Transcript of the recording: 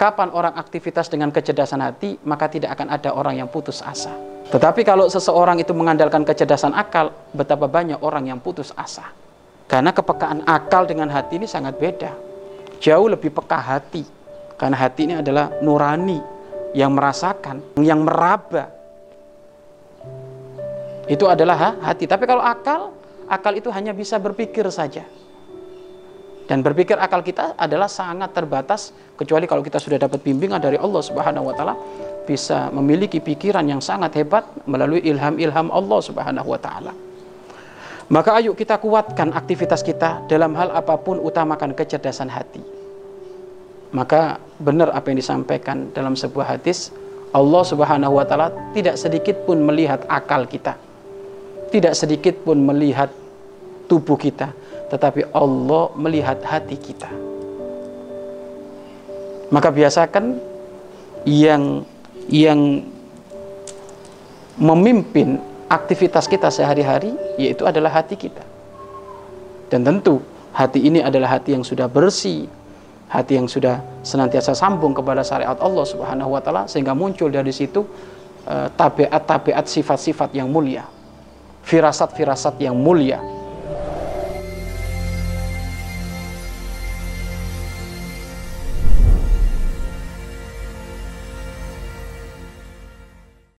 kapan orang aktivitas dengan kecerdasan hati, maka tidak akan ada orang yang putus asa. Tetapi kalau seseorang itu mengandalkan kecerdasan akal, betapa banyak orang yang putus asa. Karena kepekaan akal dengan hati ini sangat beda. Jauh lebih peka hati. Karena hati ini adalah nurani yang merasakan, yang meraba. Itu adalah hati. Tapi kalau akal, akal itu hanya bisa berpikir saja. Dan berpikir akal kita adalah sangat terbatas kecuali kalau kita sudah dapat bimbingan dari Allah Subhanahu wa taala bisa memiliki pikiran yang sangat hebat melalui ilham-ilham Allah Subhanahu wa taala. Maka ayo kita kuatkan aktivitas kita dalam hal apa pun utamakan kecerdasan hati. Maka benar apa yang disampaikan dalam sebuah hadis, Allah Subhanahu wa taala tidak sedikit pun melihat akal kita. Tidak sedikit pun melihat tubuh kita, tetapi Allah melihat hati kita. Maka biasakan yang yang memimpin aktivitas kita sehari-hari yaitu adalah hati kita. Dan tentu hati ini adalah hati yang sudah bersih, hati yang sudah senantiasa sambung kepada syariat Allah Subhanahu wa taala sehingga muncul dari situ eh, tabiat-tabiat sifat-sifat yang mulia, firasat-firasat yang mulia